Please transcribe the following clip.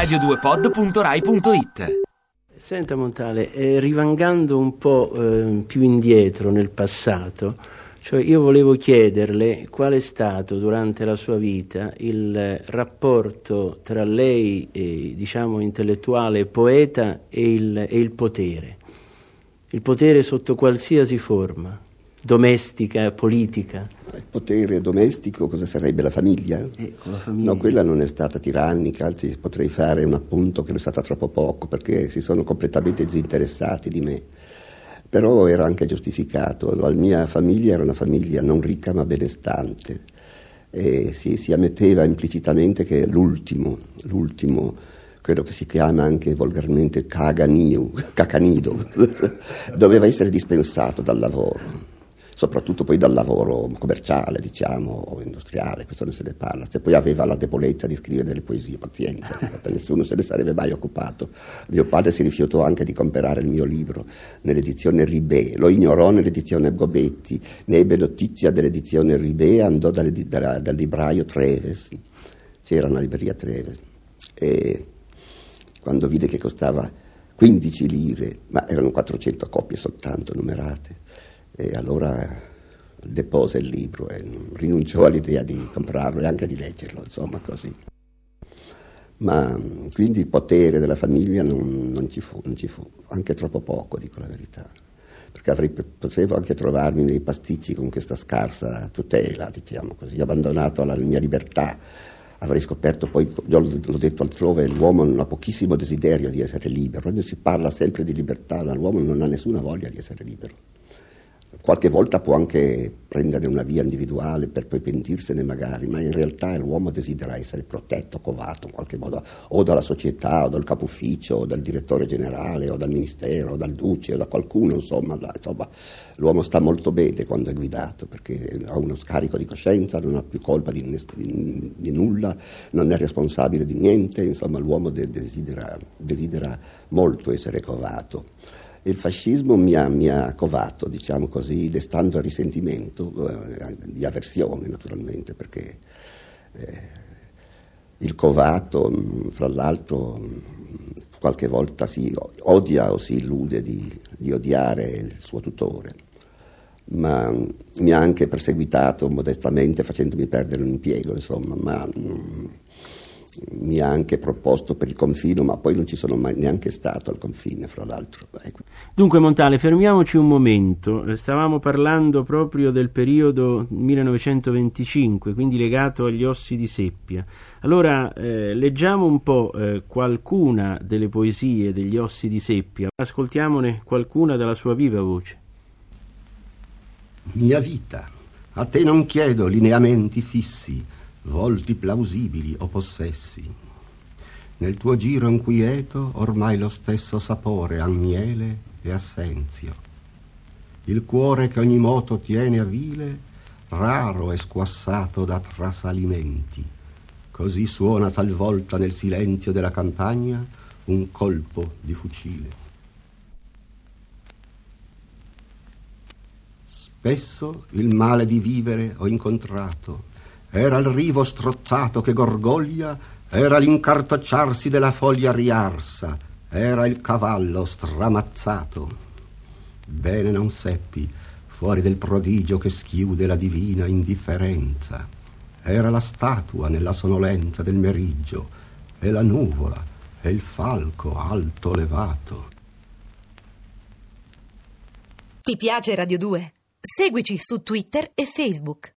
radio2pod.rai.it Senta Montale, eh, rivangando un po' eh, più indietro nel passato, cioè io volevo chiederle qual è stato durante la sua vita il rapporto tra lei, eh, diciamo intellettuale poeta, e il, e il potere. Il potere sotto qualsiasi forma, domestica, politica. Il potere domestico cosa sarebbe? La famiglia? Eh, la famiglia. No, quella non è stata tirannica, anzi potrei fare un appunto che non è stata troppo poco perché si sono completamente disinteressati di me. Però era anche giustificato, la mia famiglia era una famiglia non ricca ma benestante e si, si ammetteva implicitamente che l'ultimo, l'ultimo quello che si chiama anche volgarmente caganiu, cacanido, doveva essere dispensato dal lavoro soprattutto poi dal lavoro commerciale, diciamo, o industriale, questo non se ne parla. Se poi aveva la debolezza di scrivere delle poesie, pazienza, nessuno se ne sarebbe mai occupato. Mio padre si rifiutò anche di comprare il mio libro nell'edizione Ribé, lo ignorò nell'edizione Gobetti, ne ebbe notizia dell'edizione Ribé, andò dal, dal, dal libraio Treves, c'era una libreria Treves, e quando vide che costava 15 lire, ma erano 400 copie soltanto numerate, e allora depose il libro e rinunciò all'idea di comprarlo e anche di leggerlo, insomma così. Ma quindi il potere della famiglia non, non, ci fu, non ci fu, anche troppo poco, dico la verità, perché avrei, potevo anche trovarmi nei pasticci con questa scarsa tutela, diciamo così, abbandonato alla mia libertà. Avrei scoperto poi, l'ho detto altrove, l'uomo non ha pochissimo desiderio di essere libero, si parla sempre di libertà, ma l'uomo non ha nessuna voglia di essere libero. Qualche volta può anche prendere una via individuale per poi pentirsene magari, ma in realtà l'uomo desidera essere protetto, covato in qualche modo, o dalla società, o dal capo ufficio, o dal direttore generale, o dal ministero, o dal duce, o da qualcuno, insomma, da, insomma, l'uomo sta molto bene quando è guidato, perché ha uno scarico di coscienza, non ha più colpa di, di, di nulla, non è responsabile di niente, insomma l'uomo de, desidera, desidera molto essere covato il fascismo mi ha, mi ha covato, diciamo così, destando il risentimento, eh, di avversione naturalmente, perché eh, il covato, fra l'altro, qualche volta si odia o si illude di, di odiare il suo tutore, ma mi ha anche perseguitato modestamente facendomi perdere un impiego, insomma, ma mi ha anche proposto per il confine, ma poi non ci sono mai neanche stato al confine, fra l'altro. Ecco. Dunque, Montale, fermiamoci un momento. Stavamo parlando proprio del periodo 1925, quindi legato agli ossi di seppia. Allora, eh, leggiamo un po' eh, qualcuna delle poesie degli ossi di seppia. Ascoltiamone qualcuna dalla sua viva voce. Mia vita, a te non chiedo lineamenti fissi volti plausibili o possessi. Nel tuo giro inquieto ormai lo stesso sapore ha miele e assenzio. Il cuore che ogni moto tiene a vile, raro è squassato da trasalimenti. Così suona talvolta nel silenzio della campagna un colpo di fucile. Spesso il male di vivere ho incontrato era il rivo strozzato che gorgoglia, era l'incartocciarsi della foglia riarsa, era il cavallo stramazzato. Bene non seppi, fuori del prodigio che schiude la divina indifferenza. Era la statua nella sonolenza del meriggio, e la nuvola, e il falco alto levato. Ti piace Radio 2? Seguici su Twitter e Facebook.